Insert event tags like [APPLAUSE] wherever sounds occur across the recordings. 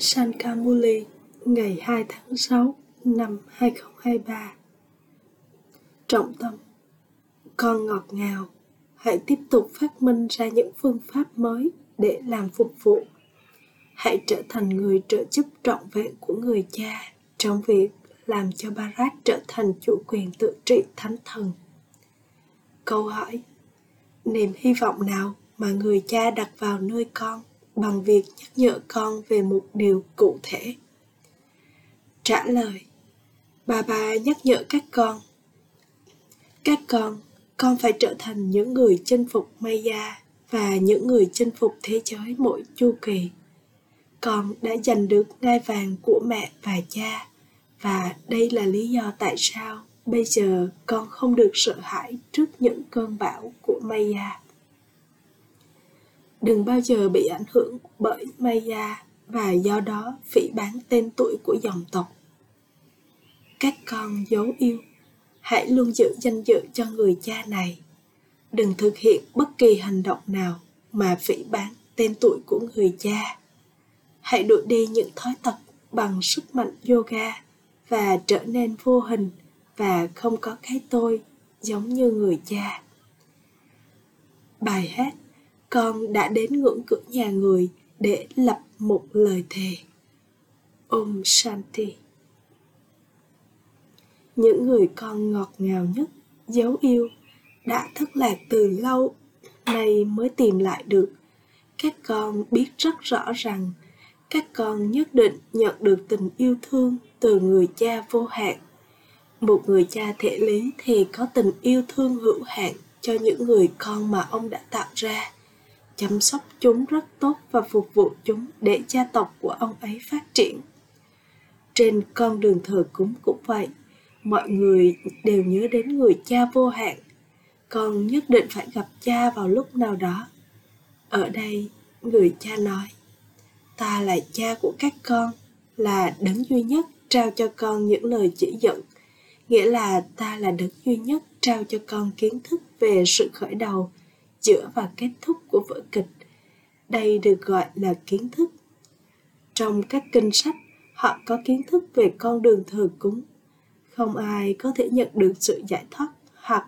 Sankamuli ngày 2 tháng 6 năm 2023 Trọng tâm, Con ngọt ngào, Hãy tiếp tục phát minh ra những phương pháp mới để làm phục vụ. Hãy trở thành người trợ giúp trọn vẹn của người cha trong việc làm cho Barat trở thành chủ quyền tự trị thánh thần. Câu hỏi, Niềm hy vọng nào mà người cha đặt vào nơi con? Bằng việc nhắc nhở con về một điều cụ thể. Trả lời, bà bà nhắc nhở các con. Các con con phải trở thành những người chinh phục maya và những người chinh phục thế giới mỗi chu kỳ. Con đã giành được ngai vàng của mẹ và cha và đây là lý do tại sao bây giờ con không được sợ hãi trước những cơn bão của maya đừng bao giờ bị ảnh hưởng bởi Maya và do đó phỉ bán tên tuổi của dòng tộc. Các con dấu yêu, hãy luôn giữ danh dự cho người cha này. Đừng thực hiện bất kỳ hành động nào mà phỉ bán tên tuổi của người cha. Hãy đuổi đi những thói tật bằng sức mạnh yoga và trở nên vô hình và không có cái tôi giống như người cha. Bài hát con đã đến ngưỡng cửa nhà người để lập một lời thề. Om Shanti Những người con ngọt ngào nhất, dấu yêu, đã thất lạc từ lâu, nay mới tìm lại được. Các con biết rất rõ rằng các con nhất định nhận được tình yêu thương từ người cha vô hạn. Một người cha thể lý thì có tình yêu thương hữu hạn cho những người con mà ông đã tạo ra chăm sóc chúng rất tốt và phục vụ chúng để gia tộc của ông ấy phát triển. Trên con đường thờ cúng cũng vậy, mọi người đều nhớ đến người cha vô hạn. Con nhất định phải gặp cha vào lúc nào đó. Ở đây, người cha nói, ta là cha của các con, là đấng duy nhất trao cho con những lời chỉ dẫn, nghĩa là ta là đấng duy nhất trao cho con kiến thức về sự khởi đầu giữa và kết thúc của vở kịch. Đây được gọi là kiến thức. Trong các kinh sách, họ có kiến thức về con đường thờ cúng. Không ai có thể nhận được sự giải thoát hoặc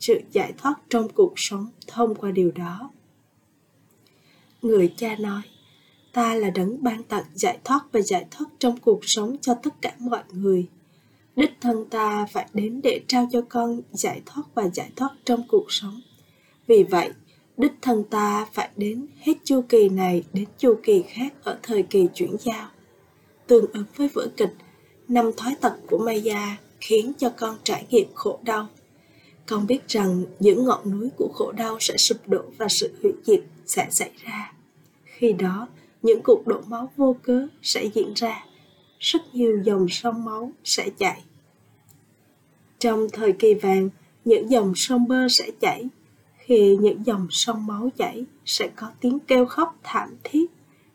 sự giải thoát trong cuộc sống thông qua điều đó. Người cha nói, ta là đấng ban tặng giải thoát và giải thoát trong cuộc sống cho tất cả mọi người. Đích thân ta phải đến để trao cho con giải thoát và giải thoát trong cuộc sống vì vậy, đích thân ta phải đến hết chu kỳ này đến chu kỳ khác ở thời kỳ chuyển giao. Tương ứng với vở kịch, năm thói tật của Maya khiến cho con trải nghiệm khổ đau. Con biết rằng những ngọn núi của khổ đau sẽ sụp đổ và sự hủy diệt sẽ xảy ra. Khi đó, những cuộc đổ máu vô cớ sẽ diễn ra. Rất nhiều dòng sông máu sẽ chảy. Trong thời kỳ vàng, những dòng sông bơ sẽ chảy khi những dòng sông máu chảy sẽ có tiếng kêu khóc thảm thiết.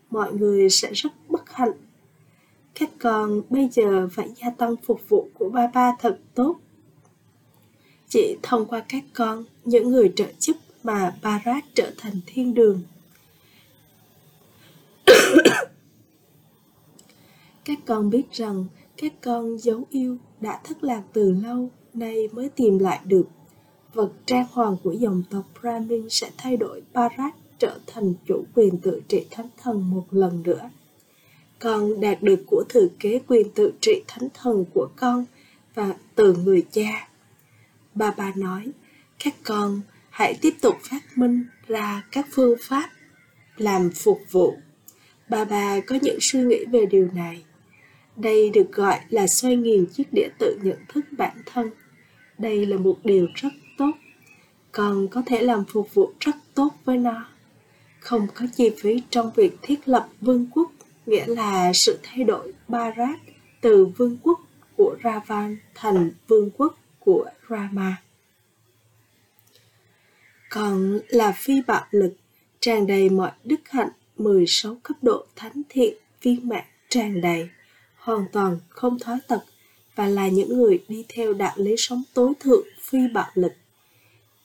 Mọi người sẽ rất bất hạnh. Các con bây giờ phải gia tăng phục vụ của ba ba thật tốt. Chỉ thông qua các con, những người trợ giúp mà Barat trở thành thiên đường. [COUGHS] Các con biết rằng các con dấu yêu đã thất lạc từ lâu, nay mới tìm lại được vật trang hoàng của dòng tộc Brahmin sẽ thay đổi Bharat trở thành chủ quyền tự trị thánh thần một lần nữa. Con đạt được của thừa kế quyền tự trị thánh thần của con và từ người cha. Bà bà nói, các con hãy tiếp tục phát minh ra các phương pháp làm phục vụ. Bà bà có những suy nghĩ về điều này. Đây được gọi là xoay nghiền chiếc đĩa tự nhận thức bản thân. Đây là một điều rất tốt còn có thể làm phục vụ rất tốt với nó không có chi phí trong việc thiết lập vương quốc nghĩa là sự thay đổi Bharat từ vương quốc của Ravan thành vương quốc của Rama. Còn là phi bạo lực, tràn đầy mọi đức hạnh 16 cấp độ thánh thiện viên mãn tràn đầy, hoàn toàn không thói tật và là những người đi theo đạo lý sống tối thượng phi bạo lực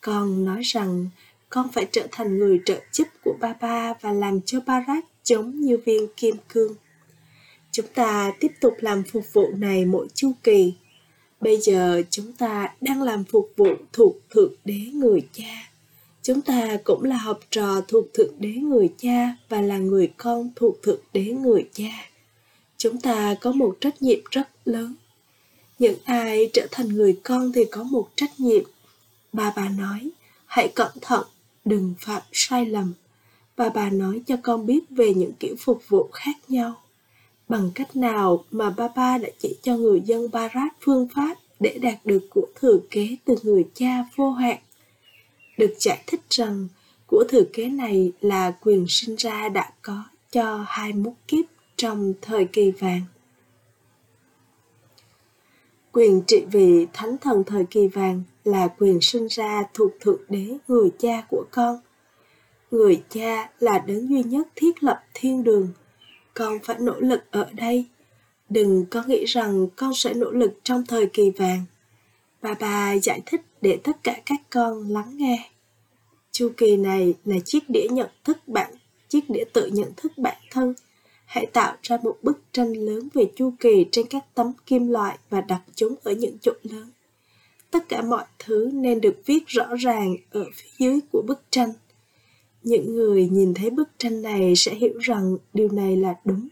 con nói rằng, con phải trở thành người trợ giúp của ba ba và làm cho Barat giống như viên kim cương. chúng ta tiếp tục làm phục vụ này mỗi chu kỳ. Bây giờ chúng ta đang làm phục vụ thuộc thượng đế người cha. Chúng ta cũng là học trò thuộc thượng đế người cha và là người con thuộc thượng đế người cha. Chúng ta có một trách nhiệm rất lớn. Những ai trở thành người con thì có một trách nhiệm bà bà nói, hãy cẩn thận, đừng phạm sai lầm bà bà nói cho con biết về những kiểu phục vụ khác nhau bằng cách nào mà ba ba đã chỉ cho người dân Barat phương pháp để đạt được của thừa kế từ người cha vô hạn. Được giải thích rằng, của thừa kế này là quyền sinh ra đã có cho hai mút kiếp trong thời kỳ vàng. Quyền trị vì thánh thần thời kỳ vàng là quyền sinh ra thuộc thượng đế người cha của con. Người cha là đấng duy nhất thiết lập thiên đường. Con phải nỗ lực ở đây. Đừng có nghĩ rằng con sẽ nỗ lực trong thời kỳ vàng. Bà bà giải thích để tất cả các con lắng nghe. Chu kỳ này là chiếc đĩa nhận thức bạn, chiếc đĩa tự nhận thức bản thân – hãy tạo ra một bức tranh lớn về chu kỳ trên các tấm kim loại và đặt chúng ở những chỗ lớn. Tất cả mọi thứ nên được viết rõ ràng ở phía dưới của bức tranh. Những người nhìn thấy bức tranh này sẽ hiểu rằng điều này là đúng.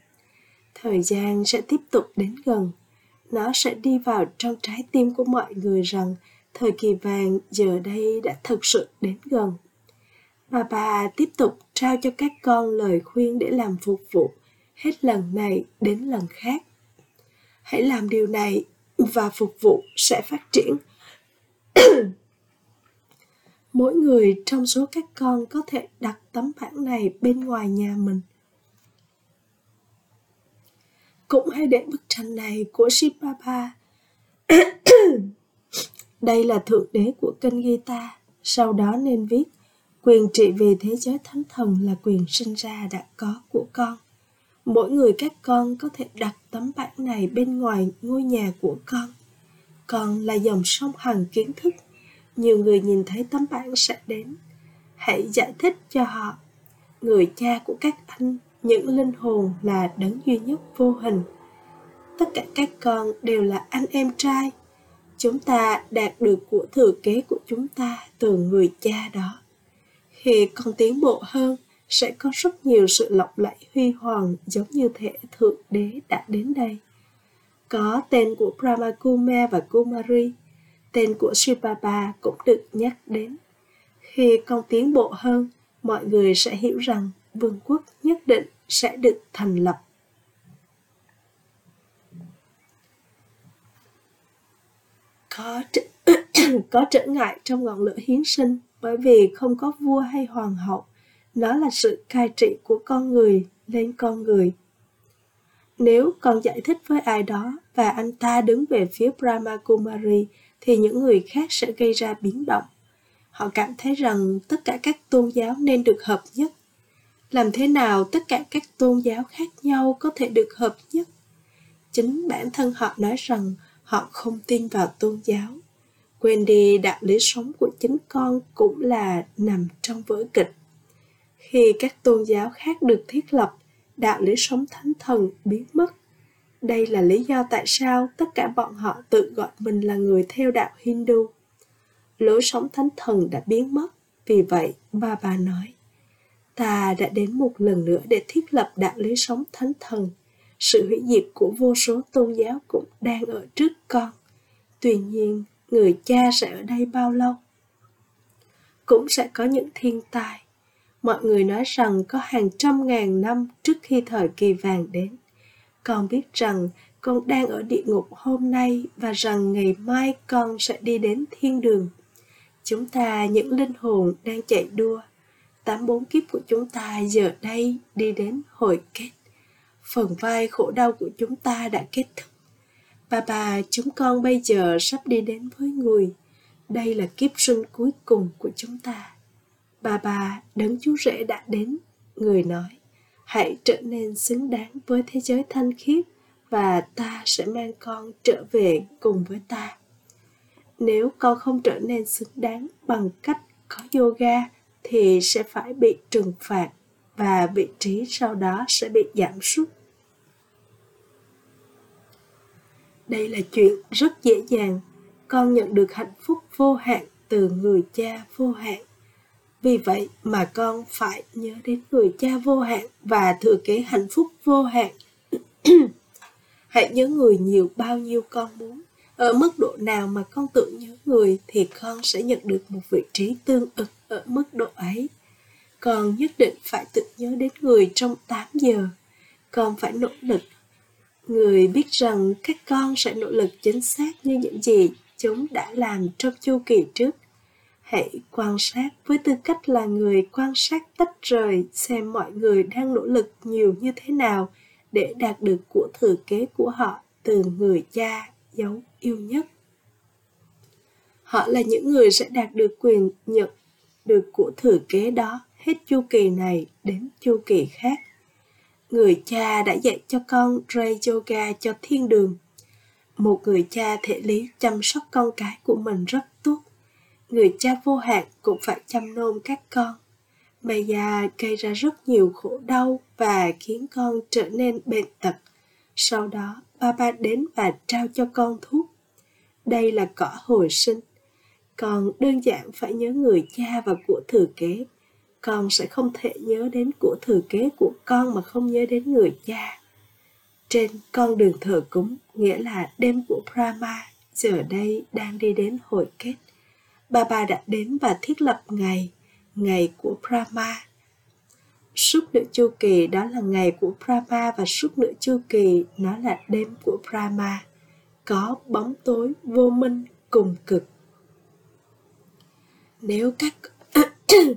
Thời gian sẽ tiếp tục đến gần. Nó sẽ đi vào trong trái tim của mọi người rằng thời kỳ vàng giờ đây đã thực sự đến gần. Và bà tiếp tục trao cho các con lời khuyên để làm phục vụ hết lần này đến lần khác hãy làm điều này và phục vụ sẽ phát triển [CLEARS THROAT] mỗi người trong số các con có thể đặt tấm bảng này bên ngoài nhà mình cũng hãy để bức tranh này của Shibaba. [CLEARS THROAT] Đây là thượng đế của kênh gita Sau đó nên viết, quyền trị về thế giới thánh thần là quyền sinh ra đã có của con. Mỗi người các con có thể đặt tấm bảng này bên ngoài ngôi nhà của con. Con là dòng sông hằng kiến thức. Nhiều người nhìn thấy tấm bảng sẽ đến. Hãy giải thích cho họ. Người cha của các anh, những linh hồn là đấng duy nhất vô hình. Tất cả các con đều là anh em trai. Chúng ta đạt được của thừa kế của chúng ta từ người cha đó. Khi con tiến bộ hơn, sẽ có rất nhiều sự lộng lẫy huy hoàng giống như thể thượng đế đã đến đây. Có tên của Brahma Kumar và Kumari, tên của Shivaba cũng được nhắc đến. Khi con tiến bộ hơn, mọi người sẽ hiểu rằng vương quốc nhất định sẽ được thành lập. Có tr... [COUGHS] có trở ngại trong ngọn lửa hiến sinh bởi vì không có vua hay hoàng hậu nó là sự cai trị của con người lên con người. Nếu con giải thích với ai đó và anh ta đứng về phía brahma kumari thì những người khác sẽ gây ra biến động. Họ cảm thấy rằng tất cả các tôn giáo nên được hợp nhất. Làm thế nào tất cả các tôn giáo khác nhau có thể được hợp nhất? Chính bản thân họ nói rằng họ không tin vào tôn giáo. Quên đi đạo lý sống của chính con cũng là nằm trong vở kịch khi các tôn giáo khác được thiết lập, đạo lý sống thánh thần biến mất. Đây là lý do tại sao tất cả bọn họ tự gọi mình là người theo đạo hindu. Lối sống thánh thần đã biến mất, vì vậy ba bà nói, ta đã đến một lần nữa để thiết lập đạo lý sống thánh thần. Sự hủy diệt của vô số tôn giáo cũng đang ở trước con. Tuy nhiên, người cha sẽ ở đây bao lâu? Cũng sẽ có những thiên tai mọi người nói rằng có hàng trăm ngàn năm trước khi thời kỳ vàng đến. Con biết rằng con đang ở địa ngục hôm nay và rằng ngày mai con sẽ đi đến thiên đường. Chúng ta, những linh hồn đang chạy đua, tám bốn kiếp của chúng ta giờ đây đi đến hồi kết. Phần vai khổ đau của chúng ta đã kết thúc. Bà bà, chúng con bây giờ sắp đi đến với người. Đây là kiếp sinh cuối cùng của chúng ta. Bà bà, đấng chú rể đã đến. Người nói, hãy trở nên xứng đáng với thế giới thanh khiết và ta sẽ mang con trở về cùng với ta. Nếu con không trở nên xứng đáng bằng cách có yoga thì sẽ phải bị trừng phạt và vị trí sau đó sẽ bị giảm sút. đây là chuyện rất dễ dàng con nhận được hạnh phúc vô hạn từ người cha vô hạn vì vậy mà con phải nhớ đến người cha vô hạn và thừa kế hạnh phúc vô hạn. [CLEARS THROAT] Hãy nhớ người nhiều bao nhiêu con muốn. Ở mức độ nào mà con tự nhớ người thì con sẽ nhận được một vị trí tương ứng ở mức độ ấy. Con nhất định phải tự nhớ đến người trong 8 giờ. Con phải nỗ lực. Người biết rằng các con sẽ nỗ lực chính xác như những gì chúng đã làm trong chu kỳ trước hãy quan sát với tư cách là người quan sát tách rời xem mọi người đang nỗ lực nhiều như thế nào để đạt được của thừa kế của họ từ người cha dấu yêu nhất họ là những người sẽ đạt được quyền nhận được của thừa kế đó hết chu kỳ này đến chu kỳ khác người cha đã dạy cho con Ray Yoga cho thiên đường. Một người cha thể lý chăm sóc con cái của mình rất tốt. Người cha vô hạn cũng phải chăm nom các con. Maya gây ra rất nhiều khổ đau và khiến con trở nên bệnh tật. Sau đó, ba ba đến và trao cho con thuốc. Đây là cỏ hồi sinh. Còn đơn giản phải nhớ người cha và của thừa kế con sẽ không thể nhớ đến của thừa kế của con mà không nhớ đến người cha. Trên con đường thờ cúng, nghĩa là đêm của Brahma, giờ đây đang đi đến hồi kết. Bà bà đã đến và thiết lập ngày, ngày của Brahma. Suốt nửa chu kỳ đó là ngày của Brahma và suốt nửa chu kỳ nó là đêm của Brahma. Có bóng tối vô minh cùng cực. Nếu các [COUGHS]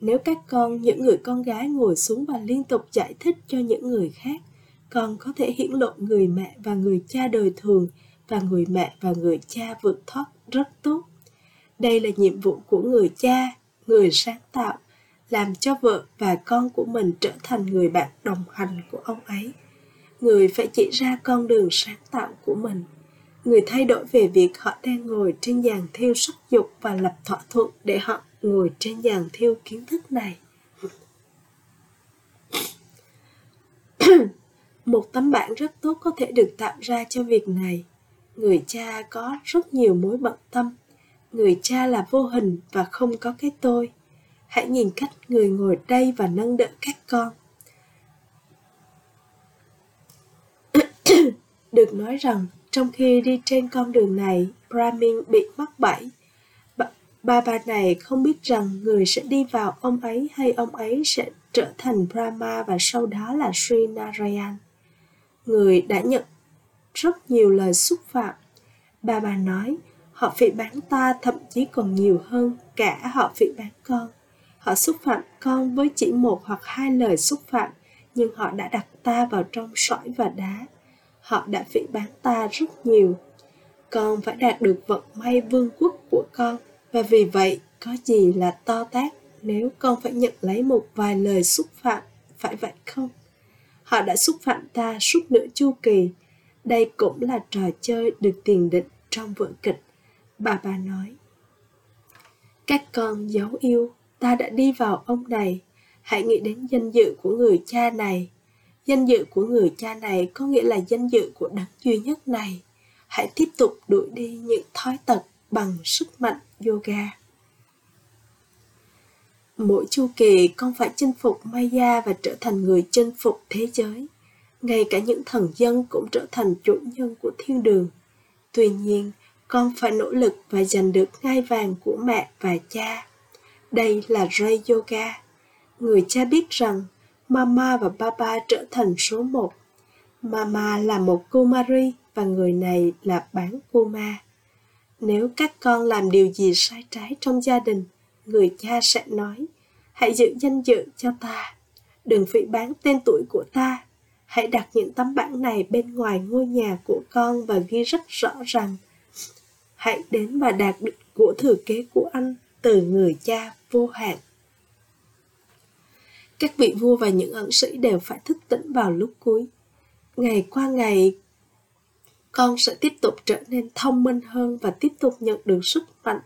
nếu các con những người con gái ngồi xuống và liên tục giải thích cho những người khác con có thể hiển lộ người mẹ và người cha đời thường và người mẹ và người cha vượt thoát rất tốt. Đây là nhiệm vụ của người cha, người sáng tạo, làm cho vợ và con của mình trở thành người bạn đồng hành của ông ấy. Người phải chỉ ra con đường sáng tạo của mình. Người thay đổi về việc họ đang ngồi trên giàn thiêu sắc dục và lập thỏa thuận để họ ngồi trên giàn thiêu kiến thức này. [COUGHS] Một tấm bảng rất tốt có thể được tạo ra cho việc này người cha có rất nhiều mối bận tâm. Người cha là vô hình và không có cái tôi. Hãy nhìn cách người ngồi đây và nâng đỡ các con. [COUGHS] Được nói rằng, trong khi đi trên con đường này, brahmin bị mắc bẫy. Ba bà này không biết rằng người sẽ đi vào ông ấy hay ông ấy sẽ trở thành Brahma và sau đó là Sri Narayan. Người đã nhận rất nhiều lời xúc phạm. Ba bà nói, họ phỉ bán ta thậm chí còn nhiều hơn cả họ phỉ bán con. Họ xúc phạm con với chỉ một hoặc hai lời xúc phạm, nhưng họ đã đặt ta vào trong sỏi và đá. Họ đã phỉ bán ta rất nhiều. Con phải đạt được vận may vương quốc của con và vì vậy có gì là to tát nếu con phải nhận lấy một vài lời xúc phạm phải vậy không họ đã xúc phạm ta suốt nửa chu kỳ đây cũng là trò chơi được tiền định trong vở kịch, bà bà nói các con dấu yêu, ta đã đi vào ông này hãy nghĩ đến danh dự của người cha này danh dự của người cha này có nghĩa là danh dự của đấng duy nhất này hãy tiếp tục đuổi đi những thói tật bằng sức mạnh yoga. Mỗi chu kỳ, con phải chinh phục Maya và trở thành người chinh phục thế giới. Ngay cả những thần dân cũng trở thành chủ nhân của thiên đường. Tuy nhiên, con phải nỗ lực và giành được ngai vàng của mẹ và cha. Đây là Ray Yoga. Người cha biết rằng Mama và Papa trở thành số một. Mama là một Kumari và người này là bán Kuma. Nếu các con làm điều gì sai trái trong gia đình, người cha sẽ nói, hãy giữ danh dự cho ta, đừng phỉ bán tên tuổi của ta. Hãy đặt những tấm bảng này bên ngoài ngôi nhà của con và ghi rất rõ rằng hãy đến và đạt được của thừa kế của anh từ người cha vô hạn. Các vị vua và những ẩn sĩ đều phải thức tỉnh vào lúc cuối. Ngày qua ngày, con sẽ tiếp tục trở nên thông minh hơn và tiếp tục nhận được sức mạnh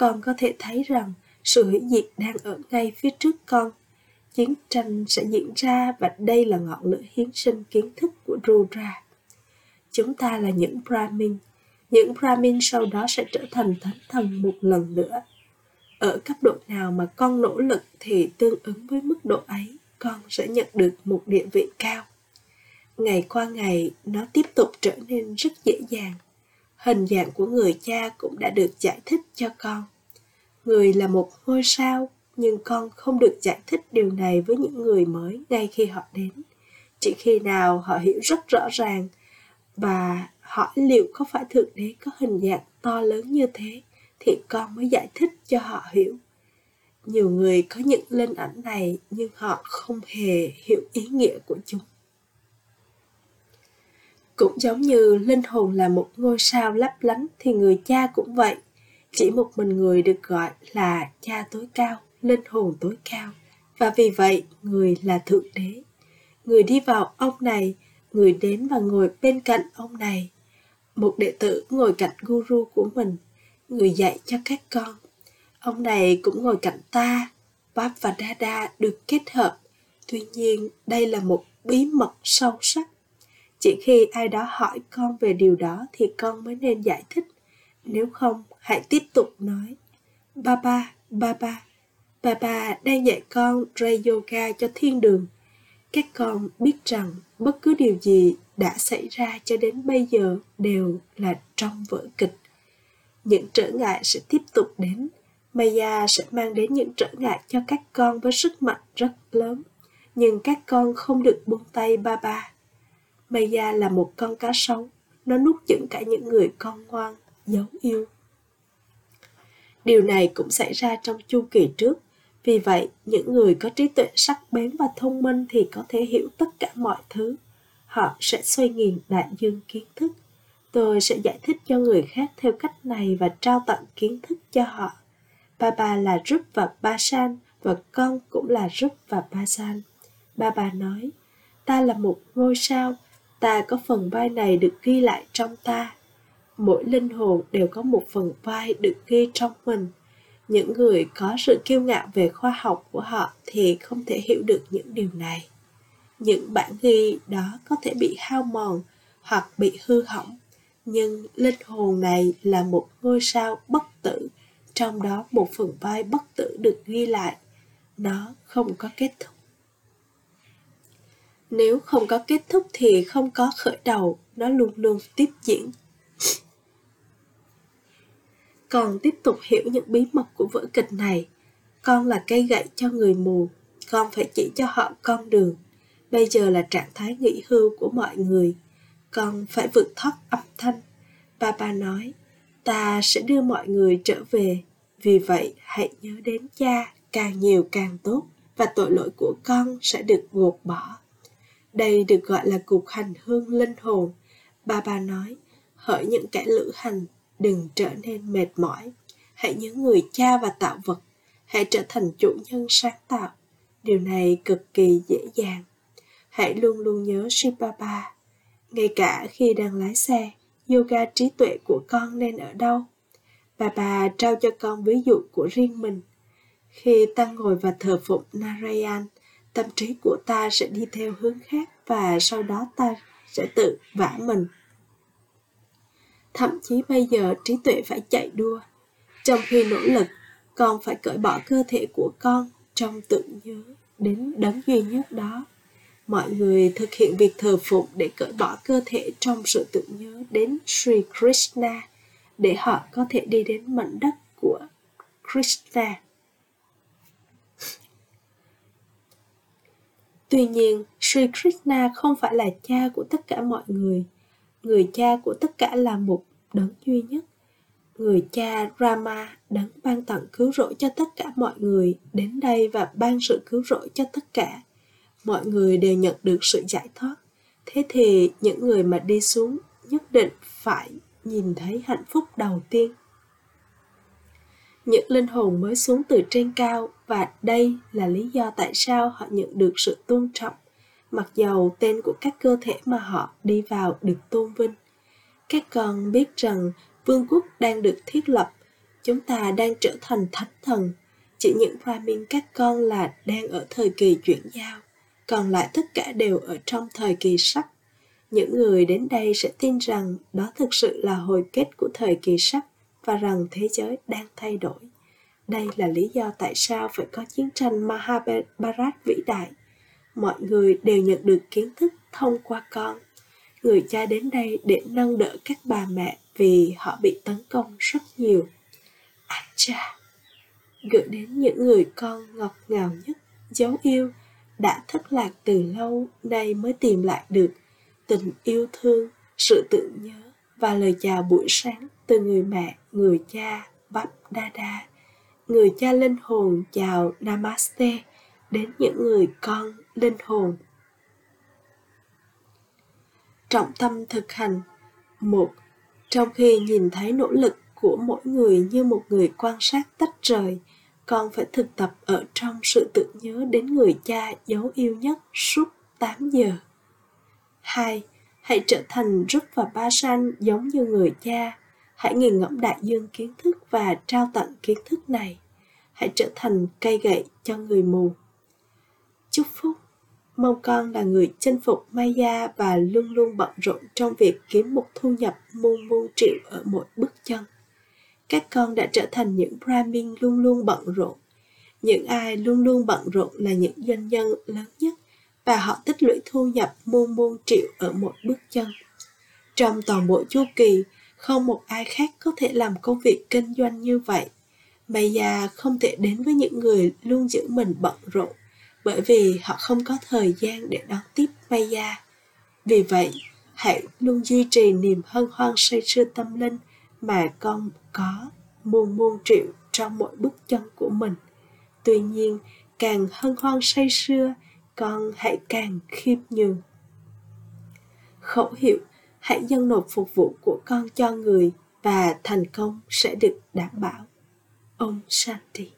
con có thể thấy rằng sự hủy diệt đang ở ngay phía trước con chiến tranh sẽ diễn ra và đây là ngọn lửa hiến sinh kiến thức của Rudra. chúng ta là những Brahmin. Những Brahmin sau đó sẽ trở thành thánh thần một lần nữa. Ở cấp độ nào mà con nỗ lực thì tương ứng với mức độ ấy, con sẽ nhận được một địa vị cao. Ngày qua ngày, nó tiếp tục trở nên rất dễ dàng. Hình dạng của người cha cũng đã được giải thích cho con. Người là một ngôi sao, nhưng con không được giải thích điều này với những người mới ngay khi họ đến. Chỉ khi nào họ hiểu rất rõ ràng và hỏi liệu có phải Thượng Đế có hình dạng to lớn như thế thì con mới giải thích cho họ hiểu. Nhiều người có những linh ảnh này nhưng họ không hề hiểu ý nghĩa của chúng. Cũng giống như linh hồn là một ngôi sao lấp lánh thì người cha cũng vậy. Chỉ một mình người được gọi là cha tối cao, linh hồn tối cao. Và vì vậy, người là Thượng Đế. Người đi vào ông này, người đến và ngồi bên cạnh ông này. Một đệ tử ngồi cạnh guru của mình, người dạy cho các con. Ông này cũng ngồi cạnh ta. bab và Dada được kết hợp. Tuy nhiên, đây là một bí mật sâu sắc chỉ khi ai đó hỏi con về điều đó thì con mới nên giải thích nếu không hãy tiếp tục nói baba baba bà đang dạy con ray yoga cho thiên đường. Các con biết rằng bất cứ điều gì đã xảy ra cho đến bây giờ đều là trong vở kịch. Những trở ngại sẽ tiếp tục đến. Maya sẽ mang đến những trở ngại cho các con với sức mạnh rất lớn. Nhưng các con không được buông tay ba ba. Maya là một con cá sấu, nó nuốt chửng cả những người con ngoan, dấu yêu. Điều này cũng xảy ra trong chu kỳ trước. Vì vậy, những người có trí tuệ sắc bén và thông minh thì có thể hiểu tất cả mọi thứ. Họ sẽ xoay nghiền đại dương kiến thức. Tôi sẽ giải thích cho người khác theo cách này và trao tặng kiến thức cho họ. Ba ba là Rup và Ba San và con cũng là Rup và Ba San. Ba ba nói, ta là một ngôi sao ta có phần vai này được ghi lại trong ta mỗi linh hồn đều có một phần vai được ghi trong mình những người có sự kiêu ngạo về khoa học của họ thì không thể hiểu được những điều này. Những bản ghi đó có thể bị hao mòn hoặc bị hư hỏng, nhưng linh hồn này là một ngôi sao bất tử, trong đó một phần vai bất tử được ghi lại. Nó không có kết thúc. Nếu không có kết thúc thì không có khởi đầu, nó luôn luôn tiếp diễn còn tiếp tục hiểu những bí mật của vở kịch này. Con là cây gậy cho người mù con phải chỉ cho họ con đường. Bây giờ là trạng thái nghỉ hưu của mọi người. Con phải vượt thoát âm thanh. Ba ba nói ta sẽ đưa mọi người trở về. Vì vậy hãy nhớ đến cha càng nhiều càng tốt và tội lỗi của con sẽ được gột bỏ. Đây được gọi là cuộc hành hương linh hồn. Ba ba nói, hỡi những kẻ lữ hành, đừng trở nên mệt mỏi. Hãy nhớ người cha và tạo vật. Hãy trở thành chủ nhân sáng tạo. Điều này cực kỳ dễ dàng. Hãy luôn luôn nhớ Shibaba. Ngay cả khi đang lái xe, yoga trí tuệ của con nên ở đâu? Bà bà trao cho con ví dụ của riêng mình. Khi ta ngồi và thờ phụng Narayan, tâm trí của ta sẽ đi theo hướng khác và sau đó ta sẽ tự vả mình thậm chí bây giờ trí tuệ phải chạy đua. Trong khi nỗ lực con phải cởi bỏ cơ thể của con trong tưởng nhớ đến đấng duy nhất đó. Mọi người thực hiện việc thờ phụng để cởi bỏ cơ thể trong sự tưởng nhớ đến Sri Krishna để họ có thể đi đến mảnh đất của Krishna. Tuy nhiên, Sri Krishna không phải là cha của tất cả mọi người. Người cha của tất cả là một đấng duy nhất. Người cha Rama đấng ban tặng cứu rỗi cho tất cả mọi người đến đây và ban sự cứu rỗi cho tất cả. Mọi người đều nhận được sự giải thoát. Thế thì những người mà đi xuống nhất định phải nhìn thấy hạnh phúc đầu tiên những linh hồn mới xuống từ trên cao và đây là lý do tại sao họ nhận được sự tôn trọng mặc dầu tên của các cơ thể mà họ đi vào được tôn vinh, các con biết rằng vương quốc đang được thiết lập, chúng ta đang trở thành thánh thần. Chỉ những brahmin các con là đang ở thời kỳ chuyển giao, còn lại tất cả đều ở trong thời kỳ sắc những người đến đây sẽ tin rằng đó thực sự là hồi kết của thời kỳ sắc và rằng thế giới đang thay đổi. Đây là lý do tại sao phải có chiến tranh mahabharat vĩ đại mọi người đều nhận được kiến thức thông qua con. Người cha đến đây để nâng đỡ các bà mẹ vì họ bị tấn công rất nhiều. Anh cha gửi đến những người con ngọt ngào nhất, dấu yêu, đã thất lạc từ lâu, nay mới tìm lại được. Tình yêu thương, sự tưởng nhớ và lời chào buổi sáng từ người mẹ, người cha bắp đa người cha linh hồn chào namaste đến những người con linh hồn trọng tâm thực hành một, trong khi nhìn thấy nỗ lực của mỗi người như một người quan sát tách rời, con phải thực tập ở trong sự tưởng nhớ đến người cha dấu yêu nhất suốt 8 giờ. 2. Hãy trở thành Rút và Ba San giống như người cha. Hãy nghiền ngẫm đại dương kiến thức và trao tặng kiến thức này. Hãy trở thành cây gậy cho người mù. Chúc phúc Mong con là người chinh phục Maya và luôn luôn bận rộn trong việc kiếm một thu nhập muôn muôn triệu ở mỗi bước chân. Các con đã trở thành những Brahmin luôn luôn bận rộn. Những ai luôn luôn bận rộn là những doanh nhân lớn nhất và họ tích lũy thu nhập muôn muôn triệu ở mỗi bước chân. Trong toàn bộ chu kỳ, không một ai khác có thể làm công việc kinh doanh như vậy. Maya không thể đến với những người luôn giữ mình bận rộn bởi vì họ không có thời gian để đón tiếp Maya. Vì vậy, hãy luôn duy trì niềm hân hoan say sưa tâm linh mà con có muôn muôn triệu trong mỗi bước chân của mình. Tuy nhiên, càng hân hoan say sưa, con hãy càng khiêm nhường. Khẩu hiệu hãy dâng nộp phục vụ của con cho người và thành công sẽ được đảm bảo. ông Shanti